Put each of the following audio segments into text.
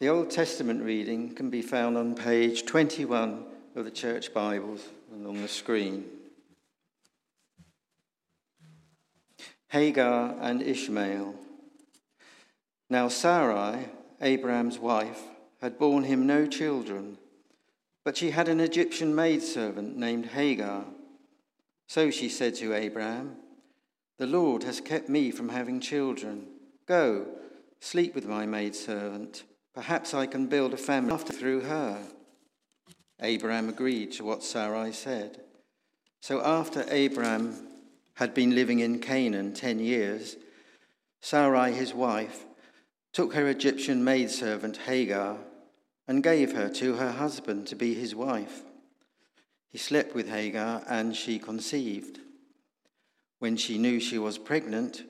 The Old Testament reading can be found on page 21 of the Church Bibles and on the screen. Hagar and Ishmael. Now Sarai, Abraham's wife, had borne him no children, but she had an Egyptian maidservant named Hagar. So she said to Abraham, The Lord has kept me from having children. Go, sleep with my maidservant Perhaps I can build a family after through her. Abraham agreed to what Sarai said. So after Abraham had been living in Canaan ten years, Sarai, his wife, took her Egyptian maidservant Hagar and gave her to her husband to be his wife. He slept with Hagar and she conceived. When she knew she was pregnant,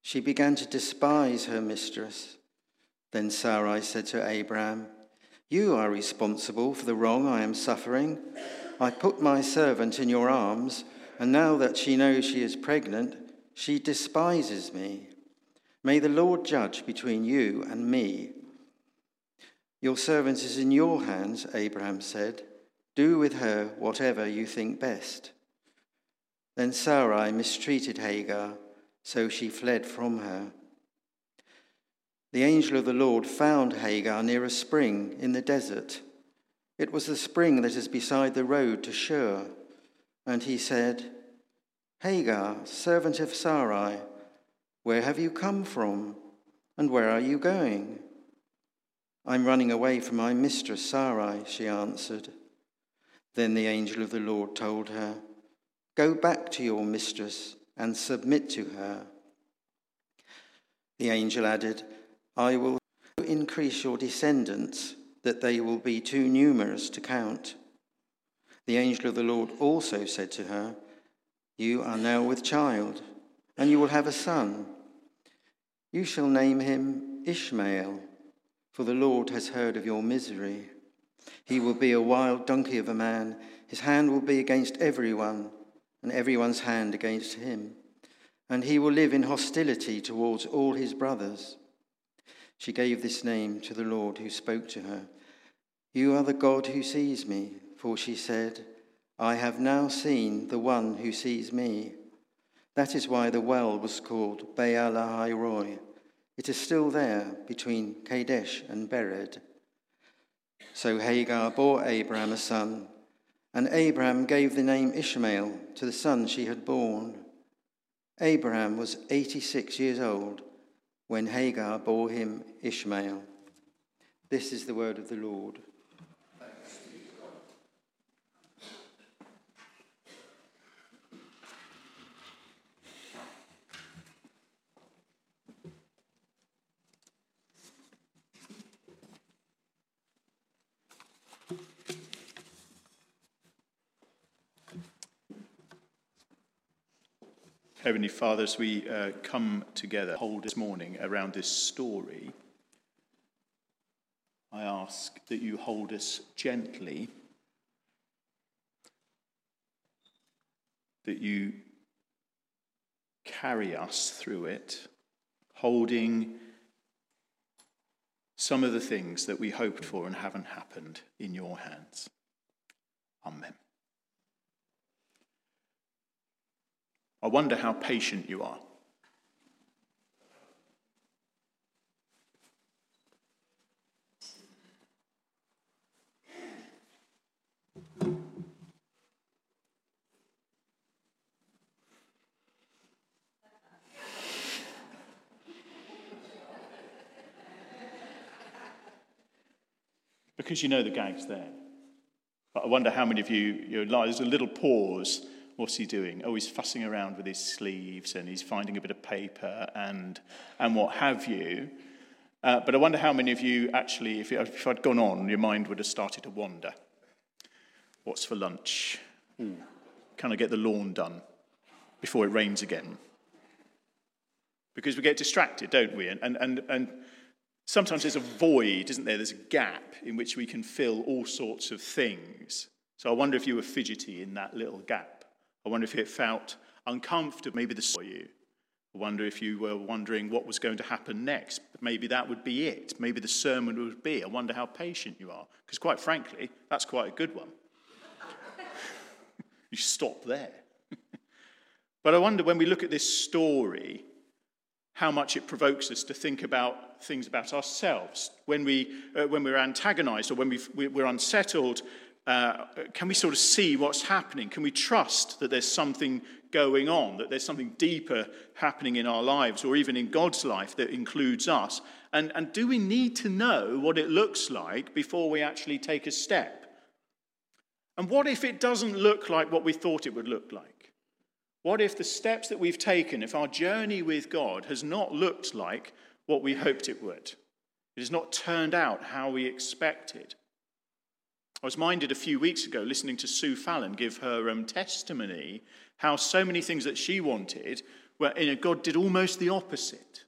she began to despise her mistress. Then Sarai said to Abraham, You are responsible for the wrong I am suffering. I put my servant in your arms, and now that she knows she is pregnant, she despises me. May the Lord judge between you and me. Your servant is in your hands, Abraham said. Do with her whatever you think best. Then Sarai mistreated Hagar, so she fled from her. The angel of the Lord found Hagar near a spring in the desert. It was the spring that is beside the road to Shur. And he said, Hagar, servant of Sarai, where have you come from? And where are you going? I'm running away from my mistress Sarai, she answered. Then the angel of the Lord told her, Go back to your mistress and submit to her. The angel added, I will increase your descendants, that they will be too numerous to count. The angel of the Lord also said to her, You are now with child, and you will have a son. You shall name him Ishmael, for the Lord has heard of your misery. He will be a wild donkey of a man. His hand will be against everyone, and everyone's hand against him. And he will live in hostility towards all his brothers. She gave this name to the Lord who spoke to her. You are the God who sees me, for she said, I have now seen the one who sees me. That is why the well was called Baal Roi. It is still there between Kadesh and Bered. So Hagar bore Abraham a son, and Abraham gave the name Ishmael to the son she had born. Abraham was 86 years old when Hagar bore him Ishmael. This is the word of the Lord. Heavenly Father, as we uh, come together, hold this morning around this story, I ask that you hold us gently, that you carry us through it, holding some of the things that we hoped for and haven't happened in your hands. Amen. I wonder how patient you are. Because you know the gag's there. But I wonder how many of you, you there's a little pause What's he doing? Oh, he's fussing around with his sleeves and he's finding a bit of paper and, and what have you. Uh, but I wonder how many of you actually, if, if I'd gone on, your mind would have started to wander. What's for lunch? Ooh, can I get the lawn done before it rains again? Because we get distracted, don't we? And, and, and, and sometimes there's a void, isn't there? There's a gap in which we can fill all sorts of things. So I wonder if you were fidgety in that little gap. I wonder if it felt uncomfortable, maybe this for you. I wonder if you were wondering what was going to happen next. maybe that would be it. Maybe the sermon would be, I wonder how patient you are. Because, quite frankly, that's quite a good one. you stop there. but I wonder when we look at this story, how much it provokes us to think about things about ourselves. When, we, uh, when we're antagonized or when we we're unsettled, uh, can we sort of see what's happening? Can we trust that there's something going on, that there's something deeper happening in our lives or even in God's life that includes us? And, and do we need to know what it looks like before we actually take a step? And what if it doesn't look like what we thought it would look like? What if the steps that we've taken, if our journey with God has not looked like what we hoped it would? It has not turned out how we expected. I was minded a few weeks ago listening to Sue Fallon give her um, testimony how so many things that she wanted, were, you know, God did almost the opposite.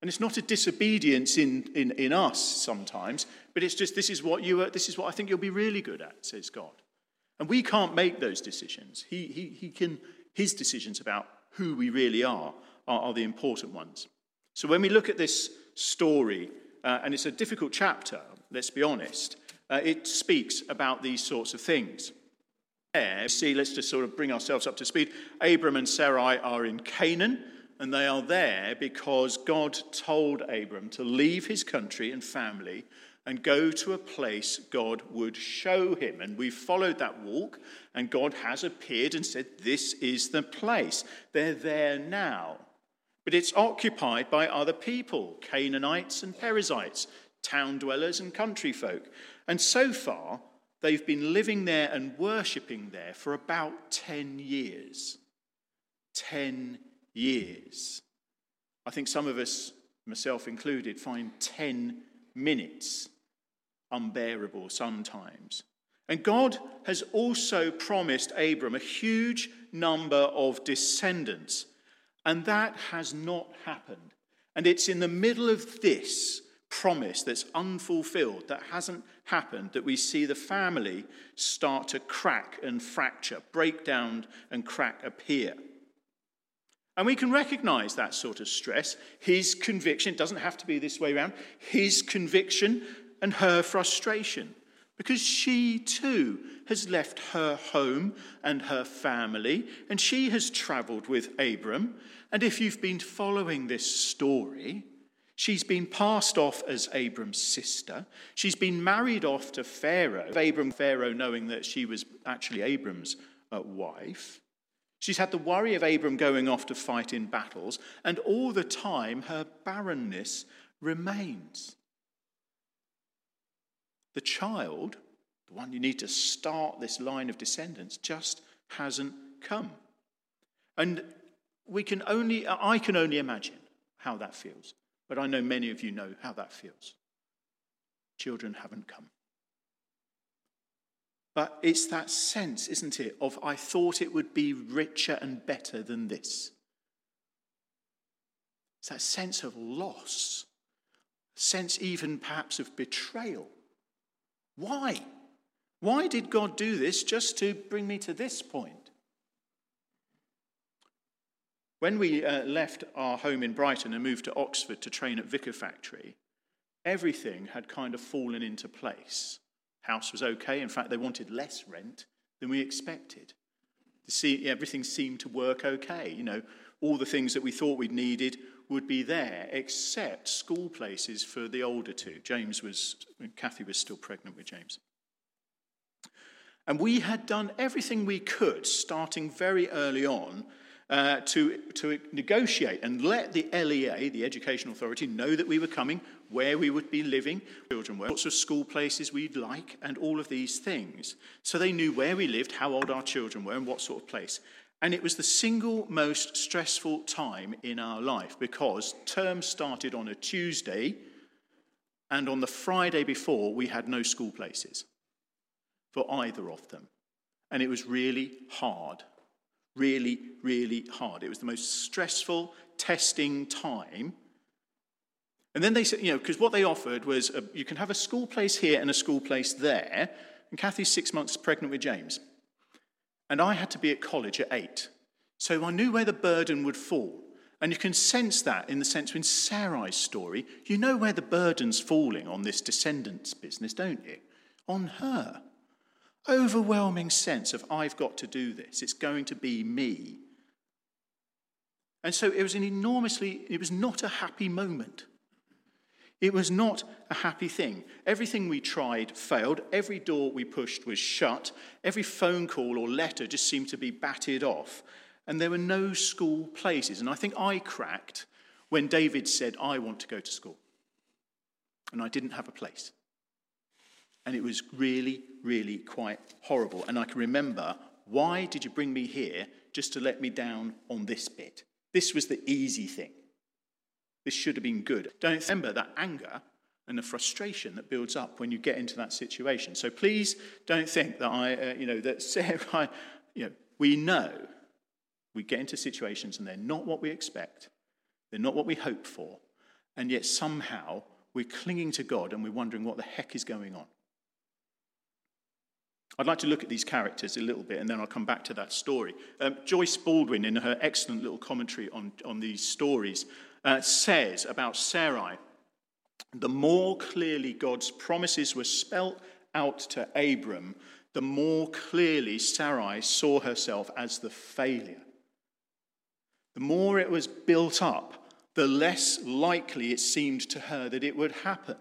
And it's not a disobedience in, in, in us sometimes, but it's just this is what you are, this is what I think you'll be really good at, says God. And we can't make those decisions. He, he, he can, his decisions about who we really are, are, are the important ones. So when we look at this story, uh, and it's a difficult chapter, let's be honest, uh, it speaks about these sorts of things. There, see, let's just sort of bring ourselves up to speed. Abram and Sarai are in Canaan, and they are there because God told Abram to leave his country and family and go to a place God would show him. And we've followed that walk, and God has appeared and said, This is the place. They're there now. But it's occupied by other people Canaanites and Perizzites, town dwellers and country folk. And so far, they've been living there and worshipping there for about 10 years. 10 years. I think some of us, myself included, find 10 minutes unbearable sometimes. And God has also promised Abram a huge number of descendants, and that has not happened. And it's in the middle of this promise that's unfulfilled, that hasn't happened, that we see the family start to crack and fracture, break down and crack appear. And we can recognize that sort of stress, his conviction, doesn't have to be this way around, his conviction and her frustration. Because she too has left her home and her family, and she has traveled with Abram. And if you've been following this story, She's been passed off as Abram's sister. She's been married off to Pharaoh, Abram, Pharaoh knowing that she was actually Abram's uh, wife. She's had the worry of Abram going off to fight in battles, and all the time her barrenness remains. The child, the one you need to start this line of descendants, just hasn't come. And we can only, I can only imagine how that feels. But I know many of you know how that feels. Children haven't come. But it's that sense, isn't it, of I thought it would be richer and better than this. It's that sense of loss, sense even perhaps of betrayal. Why? Why did God do this just to bring me to this point? When we uh, left our home in Brighton and moved to Oxford to train at Vicar Factory, everything had kind of fallen into place. House was okay. In fact, they wanted less rent than we expected. Everything seemed to work okay. You know, all the things that we thought we'd needed would be there, except school places for the older two. James was, Kathy was still pregnant with James. And we had done everything we could, starting very early on, uh, to, to negotiate and let the LEA, the Education Authority, know that we were coming, where we would be living, children were, what sort of school places we'd like, and all of these things. So they knew where we lived, how old our children were, and what sort of place. And it was the single most stressful time in our life because term started on a Tuesday, and on the Friday before, we had no school places for either of them. And it was really hard really, really hard. It was the most stressful, testing time. And then they said, you know, because what they offered was a, you can have a school place here and a school place there. And Kathy's six months pregnant with James. And I had to be at college at eight. So I knew where the burden would fall. And you can sense that in the sense in Sarai's story, you know where the burden's falling on this descendants business, don't you? On her. Overwhelming sense of, I've got to do this. It's going to be me. And so it was an enormously, it was not a happy moment. It was not a happy thing. Everything we tried failed. Every door we pushed was shut. Every phone call or letter just seemed to be batted off. And there were no school places. And I think I cracked when David said, I want to go to school. And I didn't have a place. And it was really, really quite horrible. And I can remember, why did you bring me here just to let me down on this bit? This was the easy thing. This should have been good. Don't remember that anger and the frustration that builds up when you get into that situation. So please don't think that I, uh, you know, that Sarah, you know, we know we get into situations and they're not what we expect, they're not what we hope for, and yet somehow we're clinging to God and we're wondering what the heck is going on. I'd like to look at these characters a little bit and then I'll come back to that story. Um, Joyce Baldwin, in her excellent little commentary on, on these stories, uh, says about Sarai the more clearly God's promises were spelt out to Abram, the more clearly Sarai saw herself as the failure. The more it was built up, the less likely it seemed to her that it would happen.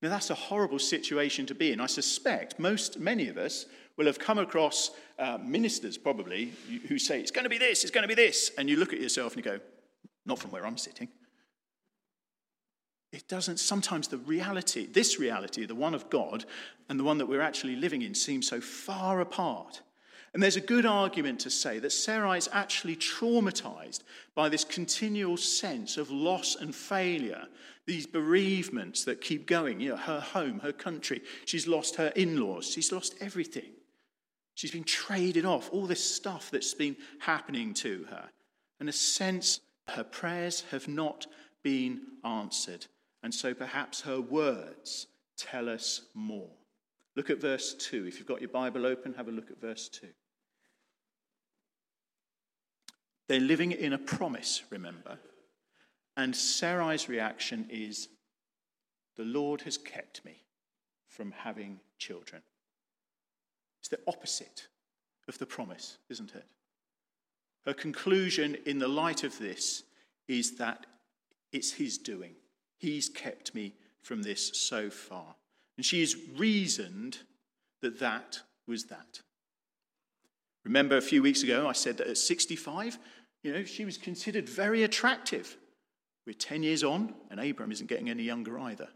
Now, that's a horrible situation to be in. I suspect most, many of us will have come across uh, ministers, probably, who say, It's going to be this, it's going to be this. And you look at yourself and you go, Not from where I'm sitting. It doesn't, sometimes the reality, this reality, the one of God, and the one that we're actually living in, seem so far apart. And there's a good argument to say that Sarah is actually traumatized by this continual sense of loss and failure, these bereavements that keep going. You know, her home, her country, she's lost her in laws, she's lost everything. She's been traded off, all this stuff that's been happening to her. And a sense her prayers have not been answered. And so perhaps her words tell us more. Look at verse 2. If you've got your Bible open, have a look at verse 2. They're living in a promise, remember. And Sarai's reaction is, The Lord has kept me from having children. It's the opposite of the promise, isn't it? Her conclusion in the light of this is that it's his doing. He's kept me from this so far. And she has reasoned that that was that. Remember a few weeks ago, I said that at 65, you know, she was considered very attractive. We're 10 years on, and Abram isn't getting any younger either.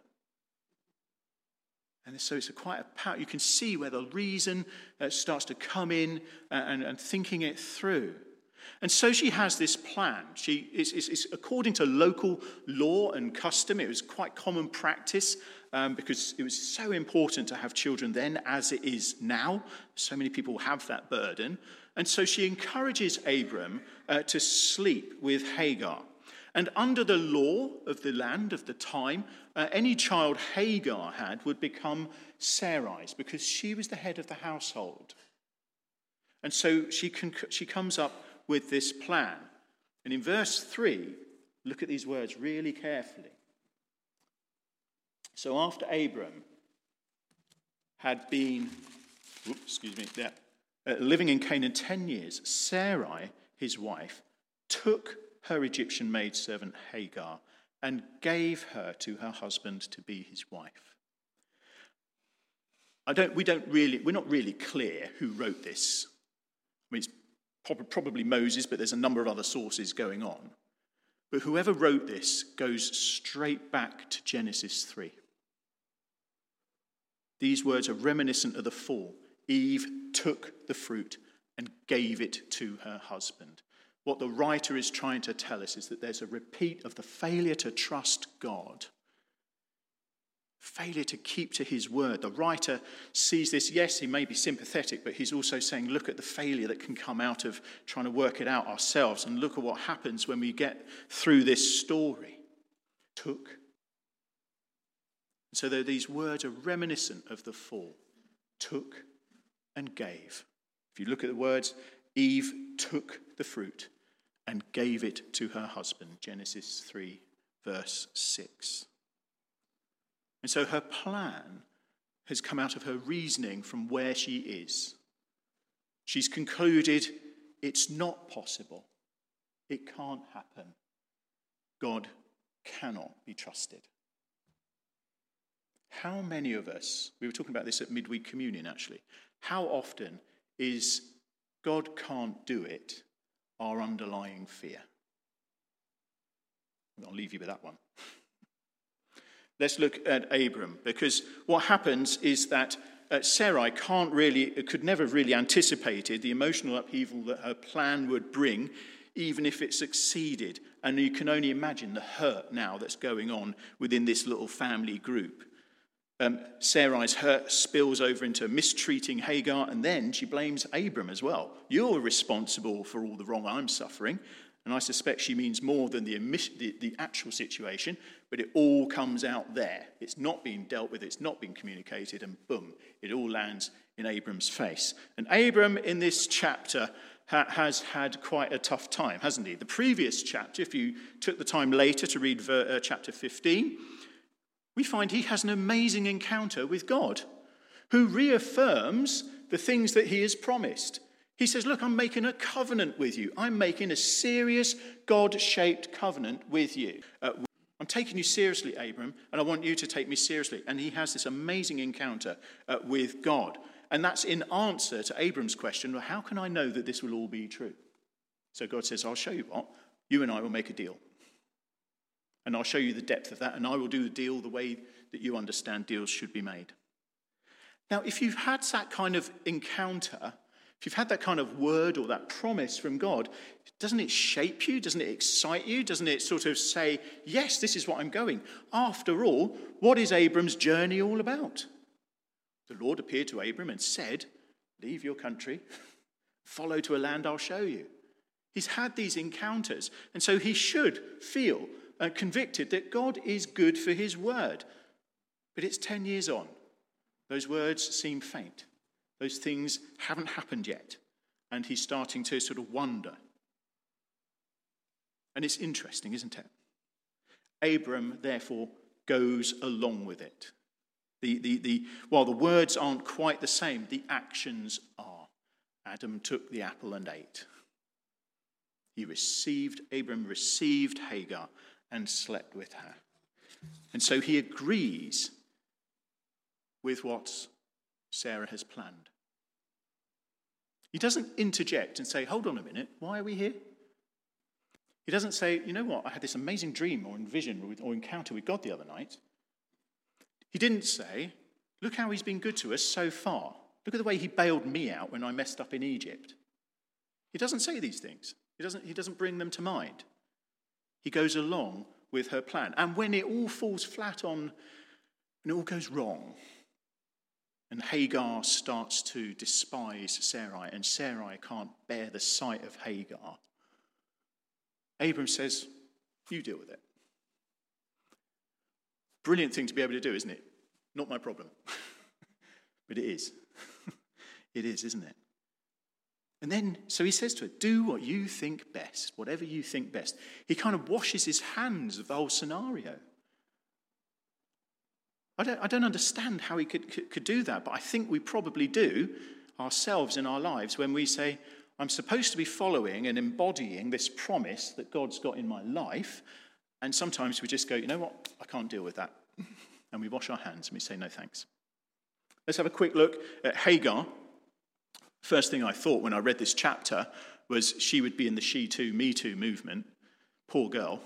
And so it's a quite a power. You can see where the reason uh, starts to come in and, and, and thinking it through. And so she has this plan. She, it's according to local law and custom. It was quite common practice um, because it was so important to have children then as it is now. So many people have that burden. And so she encourages Abram uh, to sleep with Hagar. And under the law of the land of the time, uh, any child Hagar had would become Sarai's because she was the head of the household. And so she, con- she comes up with this plan. And in verse 3, look at these words really carefully. So after Abram had been, whoops, excuse me, yeah, uh, living in Canaan 10 years, Sarai, his wife, took her Egyptian maidservant Hagar and gave her to her husband to be his wife. I don't, we don't really, we're not really clear who wrote this. I mean, it's probably Moses, but there's a number of other sources going on. But whoever wrote this goes straight back to Genesis 3. These words are reminiscent of the fall. Eve took the fruit and gave it to her husband. What the writer is trying to tell us is that there's a repeat of the failure to trust God failure to keep to his word. The writer sees this. Yes, he may be sympathetic, but he's also saying, look at the failure that can come out of trying to work it out ourselves, and look at what happens when we get through this story. Took. So, though these words are reminiscent of the fall, took and gave. If you look at the words, Eve took the fruit and gave it to her husband. Genesis 3, verse 6. And so her plan has come out of her reasoning from where she is. She's concluded it's not possible, it can't happen. God cannot be trusted. How many of us, we were talking about this at midweek communion actually, how often is God can't do it our underlying fear? I'll leave you with that one. Let's look at Abram, because what happens is that uh, Sarai can't really, could never have really anticipated the emotional upheaval that her plan would bring, even if it succeeded. And you can only imagine the hurt now that's going on within this little family group. Um, Sarai's hurt spills over into mistreating Hagar, and then she blames Abram as well. You're responsible for all the wrong I'm suffering. And I suspect she means more than the, the, the, actual situation, but it all comes out there. It's not being dealt with, it's not being communicated, and boom, it all lands in Abram's face. And Abram, in this chapter, ha- has had quite a tough time, hasn't he? The previous chapter, if you took the time later to read ver- uh, chapter 15, we find he has an amazing encounter with God, who reaffirms the things that he has promised. He says, Look, I'm making a covenant with you. I'm making a serious God shaped covenant with you. Uh, I'm taking you seriously, Abram, and I want you to take me seriously. And he has this amazing encounter uh, with God. And that's in answer to Abram's question well, how can I know that this will all be true? So God says, I'll show you what. You and I will make a deal. And I'll show you the depth of that, and I will do the deal the way that you understand deals should be made. Now, if you've had that kind of encounter, if you've had that kind of word or that promise from God, doesn't it shape you? Doesn't it excite you? Doesn't it sort of say, yes, this is what I'm going? After all, what is Abram's journey all about? The Lord appeared to Abram and said, Leave your country, follow to a land I'll show you. He's had these encounters, and so he should feel uh, convicted that God is good for his word. But it's 10 years on. Those words seem faint. Those things haven't happened yet. And he's starting to sort of wonder. And it's interesting, isn't it? Abram, therefore, goes along with it. The, the, the, while the words aren't quite the same, the actions are. Adam took the apple and ate. He received, Abram received Hagar and slept with her. And so he agrees with what Sarah has planned. He doesn't interject and say, Hold on a minute, why are we here? He doesn't say, You know what, I had this amazing dream or vision or encounter with God the other night. He didn't say, Look how he's been good to us so far. Look at the way he bailed me out when I messed up in Egypt. He doesn't say these things, he doesn't, he doesn't bring them to mind. He goes along with her plan. And when it all falls flat on, and it all goes wrong, and Hagar starts to despise Sarai, and Sarai can't bear the sight of Hagar, Abram says, You deal with it. Brilliant thing to be able to do, isn't it? Not my problem. but it is. it is, isn't it? And then, so he says to her, Do what you think best, whatever you think best. He kind of washes his hands of the whole scenario. I don't, I don't understand how he could, could, could do that, but I think we probably do ourselves in our lives when we say, I'm supposed to be following and embodying this promise that God's got in my life. And sometimes we just go, you know what? I can't deal with that. And we wash our hands and we say, no thanks. Let's have a quick look at Hagar. First thing I thought when I read this chapter was she would be in the She Too, Me Too movement. Poor girl.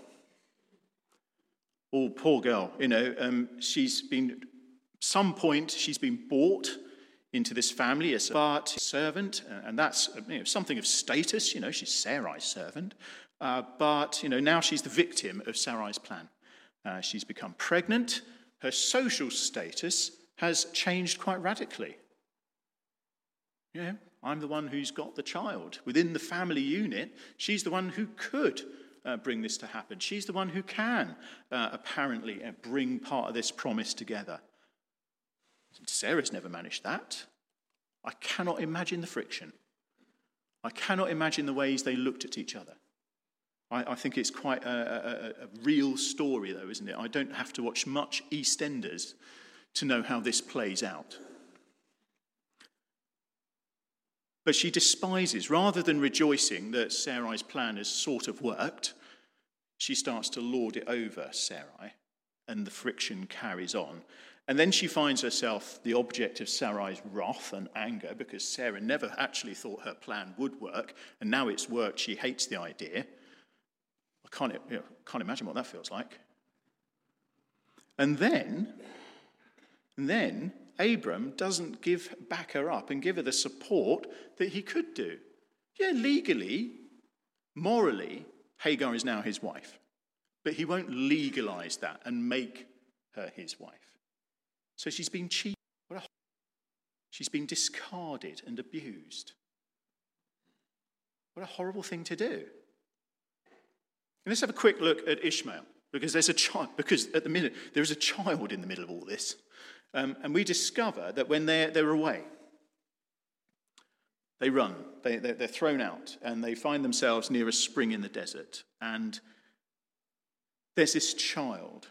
Oh, poor girl. You know, um, she's been, some point, she's been bought into this family as a servant, and that's you know, something of status. You know, she's Sarai's servant. Uh, but, you know, now she's the victim of Sarai's plan. Uh, she's become pregnant. Her social status has changed quite radically. I'm the one who's got the child. Within the family unit, she's the one who could uh, bring this to happen. She's the one who can uh, apparently uh, bring part of this promise together. Sarah's never managed that. I cannot imagine the friction. I cannot imagine the ways they looked at each other. I, I think it's quite a, a, a real story, though, isn't it? I don't have to watch much EastEnders to know how this plays out. But she despises, rather than rejoicing that Sarai's plan has sort of worked, she starts to lord it over Sarai, and the friction carries on. And then she finds herself the object of Sarai's wrath and anger because Sarah never actually thought her plan would work, and now it's worked, she hates the idea. I can't, you know, can't imagine what that feels like. And then, and then Abram doesn't give back her up and give her the support that he could do. Yeah, legally, morally, Hagar is now his wife. But he won't legalize that and make her his wife. So she's been cheated. She's been discarded and abused. What a horrible thing to do. And let's have a quick look at Ishmael, because there's a child, because at the minute there is a child in the middle of all this. Um, and we discover that when they're, they're away, they run, they, they're, they're thrown out, and they find themselves near a spring in the desert. And there's this child.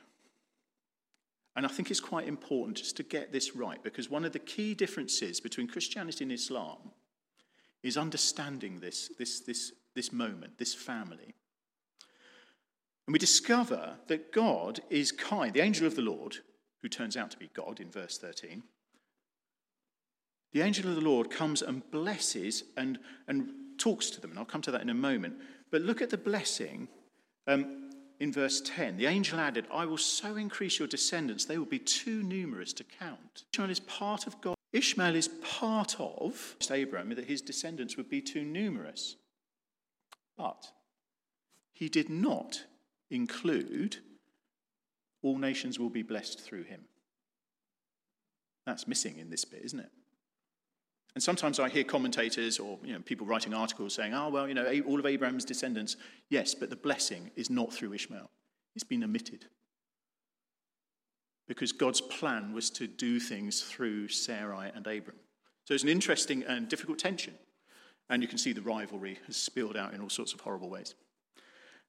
And I think it's quite important just to get this right because one of the key differences between Christianity and Islam is understanding this, this, this, this moment, this family. And we discover that God is kind. The angel of the Lord, who turns out to be God in verse 13, the angel of the Lord comes and blesses and, and talks to them. And I'll come to that in a moment. But look at the blessing um, in verse 10. The angel added, I will so increase your descendants, they will be too numerous to count. Ishmael is part of God. Ishmael is part of Abraham that his descendants would be too numerous. But he did not include all nations will be blessed through him. That's missing in this bit, isn't it? And sometimes I hear commentators or you know, people writing articles saying, oh, well, you know, all of Abraham's descendants, yes, but the blessing is not through Ishmael. It's been omitted. Because God's plan was to do things through Sarai and Abram. So it's an interesting and difficult tension. And you can see the rivalry has spilled out in all sorts of horrible ways.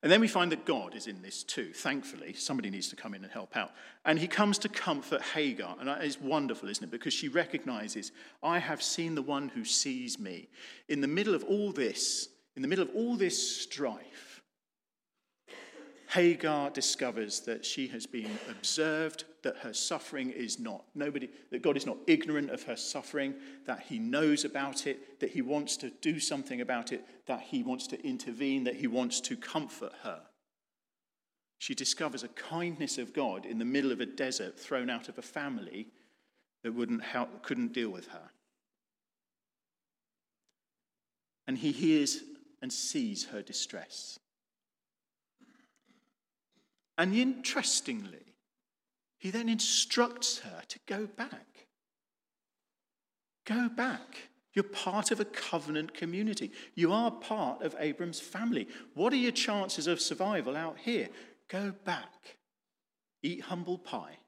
And then we find that God is in this too. Thankfully, somebody needs to come in and help out. And he comes to comfort Hagar. And it's wonderful, isn't it? Because she recognizes, I have seen the one who sees me. In the middle of all this, in the middle of all this strife, Hagar discovers that she has been observed, that her suffering is not nobody, that God is not ignorant of her suffering, that he knows about it, that he wants to do something about it, that he wants to intervene, that he wants to comfort her. She discovers a kindness of God in the middle of a desert, thrown out of a family that wouldn't help, couldn't deal with her. And he hears and sees her distress. And interestingly, he then instructs her to go back. Go back. You're part of a covenant community. You are part of Abram's family. What are your chances of survival out here? Go back. Eat humble pie.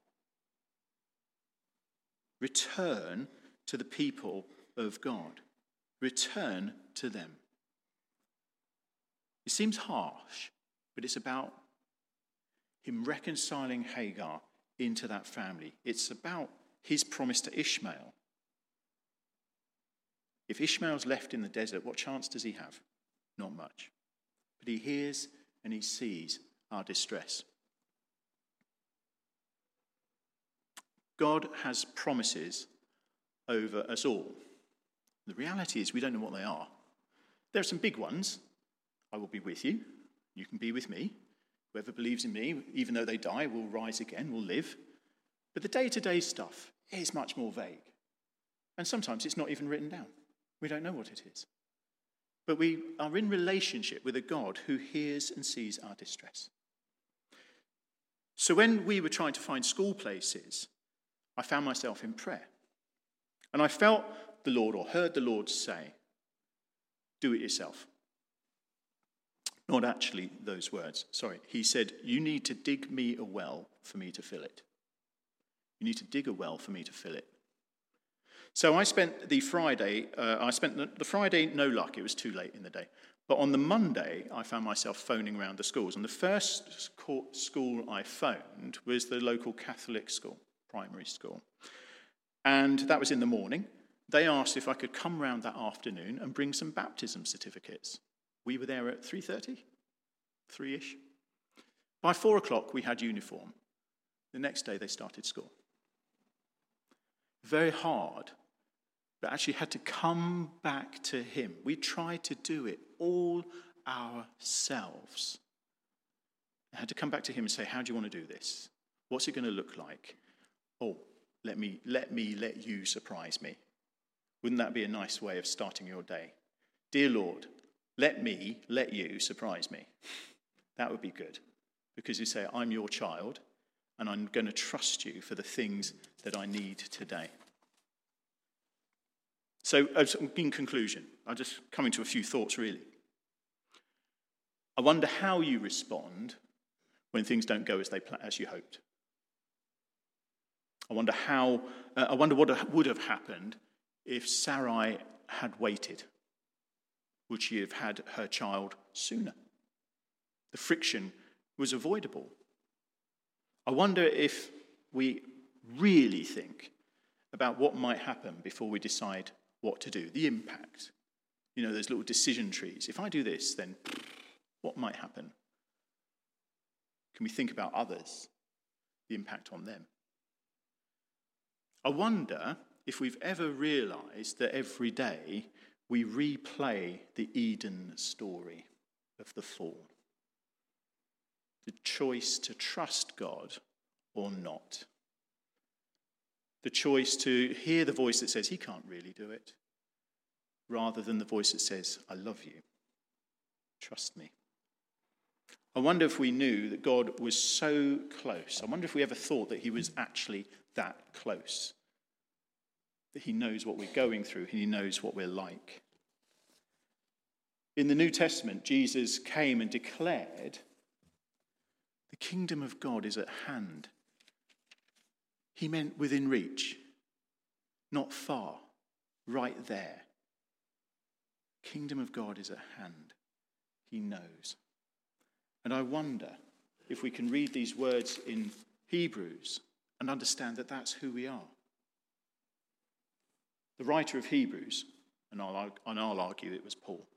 Return to the people of God. Return to them. It seems harsh, but it's about him reconciling Hagar into that family. It's about his promise to Ishmael. If Ishmael's left in the desert, what chance does he have? Not much. But he hears and he sees our distress. God has promises over us all. The reality is, we don't know what they are. There are some big ones. I will be with you. You can be with me. Whoever believes in me, even though they die, will rise again, will live. But the day to day stuff is much more vague. And sometimes it's not even written down. We don't know what it is. But we are in relationship with a God who hears and sees our distress. So when we were trying to find school places, I found myself in prayer. And I felt the Lord or heard the Lord say, Do it yourself. Not actually those words, sorry. He said, You need to dig me a well for me to fill it. You need to dig a well for me to fill it. So I spent the Friday, uh, I spent the, the Friday, no luck, it was too late in the day. But on the Monday, I found myself phoning around the schools. And the first school I phoned was the local Catholic school, primary school. And that was in the morning. They asked if I could come round that afternoon and bring some baptism certificates. We were there at 3.30, 3-ish. By 4 o'clock, we had uniform. The next day, they started school. Very hard, but actually had to come back to Him. We tried to do it all ourselves. I had to come back to Him and say, How do you want to do this? What's it going to look like? Oh, let me, let me let you surprise me. Wouldn't that be a nice way of starting your day? Dear Lord, let me let you surprise me. That would be good. Because you say, I'm your child, and I'm going to trust you for the things that I need today. So, in conclusion, I'm just coming to a few thoughts really. I wonder how you respond when things don't go as, they, as you hoped. I wonder how, uh, I wonder what would have happened if Sarai had waited. Would she have had her child sooner? The friction was avoidable. I wonder if we really think about what might happen before we decide what to do, the impact. You know, those little decision trees. If I do this, then what might happen? Can we think about others, the impact on them? I wonder if we've ever realized that every day we replay the Eden story of the fall. The choice to trust God or not. The choice to hear the voice that says, He can't really do it, rather than the voice that says, I love you. Trust me. I wonder if we knew that God was so close. I wonder if we ever thought that He was actually that close. That He knows what we're going through, He knows what we're like. In the New Testament, Jesus came and declared, The kingdom of God is at hand. He meant within reach, not far, right there. Kingdom of God is at hand. He knows. And I wonder if we can read these words in Hebrews and understand that that's who we are. The writer of Hebrews, and I'll, and I'll argue it was Paul,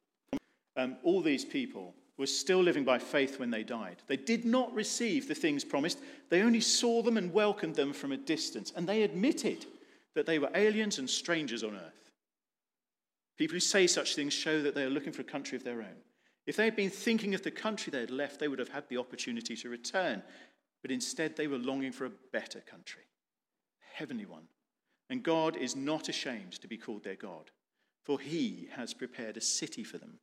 um, all these people were still living by faith when they died. They did not receive the things promised, they only saw them and welcomed them from a distance, and they admitted that they were aliens and strangers on earth. People who say such things show that they are looking for a country of their own. If they had been thinking of the country they had left, they would have had the opportunity to return. But instead, they were longing for a better country, a heavenly one. And God is not ashamed to be called their God, for he has prepared a city for them.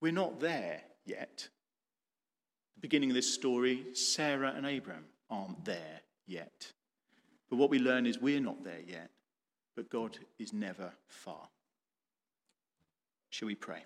We're not there yet. The beginning of this story, Sarah and Abraham aren't there yet. But what we learn is we're not there yet, but God is never far. Shall we pray?